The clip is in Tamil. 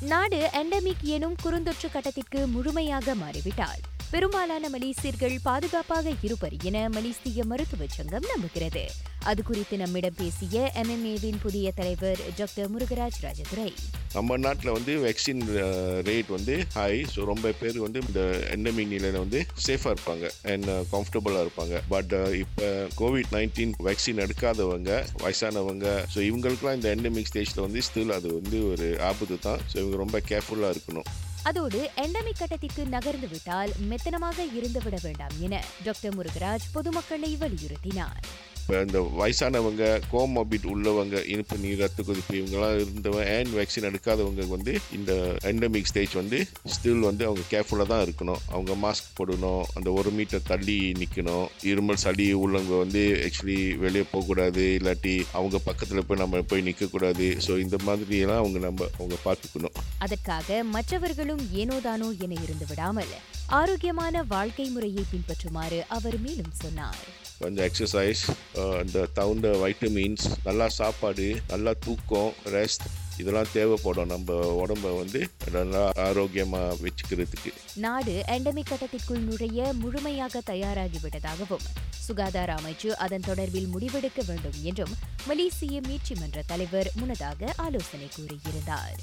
நாடு எண்டமிக் எனும் குறுந்தொற்று கட்டத்திற்கு முழுமையாக மாறிவிட்டால். பெரும்பாலான மலேசியர்கள் பாதுகாப்பாக இருப்பர் என மலேசிய மருத்துவச் சங்கம் நம்புகிறது. அது குறித்து நம்மிடம் பேசிய எம்எம்ஏவின் புதிய தலைவர் டாக்டர் முருகராஜ் ராஜதுரை. நம்ம நாட்டில் வந்து வேக்சின் ரேட் வந்து ஹை ஸோ ரொம்ப பேர் வந்து இந்த எண்டமிக் நிலையில் வந்து சேஃபாக இருப்பாங்க அண்ட் கம்ஃபர்டபுளாக இருப்பாங்க. பட் இப்போ கோவிட் நைன்டீன் வேக்சின் எடுக்காதவங்க வயசானவங்க ஸோ இவங்களுக்குலாம் இந்த எண்டமிக் ஸ்டேஜில் வந்து ஸ்டில் அது வந்து ஒரு ஆபத்து தான். ஸோ இவங்க ரொம்ப கேர்ஃபுல்லாக இருக்கணும். அதோடு எண்டமிக் கட்டத்திற்கு நகர்ந்து விட்டால் மெத்தனமாக இருந்து விட வேண்டாம் என டாக்டர் முருகராஜ் பொதுமக்களை வலியுறுத்தினார். இப்போ இந்த வயசானவங்க கோமோபிட் உள்ளவங்க இனிப்பு நீர் ரத்த கொதிப்பு இவங்கெல்லாம் இருந்தவங்க அண்ட் வேக்சின் எடுக்காதவங்க வந்து இந்த எண்டமிக் ஸ்டேஜ் வந்து ஸ்டில் வந்து அவங்க கேர்ஃபுல்லாக தான் இருக்கணும். அவங்க மாஸ்க் போடணும் அந்த ஒரு மீட்டர் தள்ளி நிற்கணும் இருமல் சளி உள்ளவங்க வந்து ஆக்சுவலி வெளியே போகக்கூடாது இல்லாட்டி அவங்க பக்கத்தில் போய் நம்ம போய் நிற்கக்கூடாது ஸோ இந்த மாதிரியெல்லாம் அவங்க நம்ம அவங்க பார்த்துக்கணும். அதற்காக மற்றவர்களும் ஏனோதானோ என இருந்து விடாமல் ஆரோக்கியமான வாழ்க்கை முறையை பின்பற்றுமாறு அவர் மேலும் சொன்னார். கொஞ்சம் எக்ஸசைஸ் uh, அந்த தகுந்த வைட்டமின்ஸ் நல்லா சாப்பாடு நல்லா தூக்கம் ரெஸ்ட் இதெல்லாம் தேவைப்படும். நம்ம உடம்ப வந்து நல்லா ஆரோக்கியமாக வச்சுக்கிறதுக்கு. நாடு எண்டமிக் கட்டத்திற்குள் நுழைய முழுமையாக தயாராகிவிட்டதாகவும் சுகாதார அமைச்சு அதன் தொடர்பில் முடிவெடுக்க வேண்டும் என்றும் மலேசிய மீட்சி மன்ற தலைவர் முன்னதாக ஆலோசனை கூறியிருந்தார்.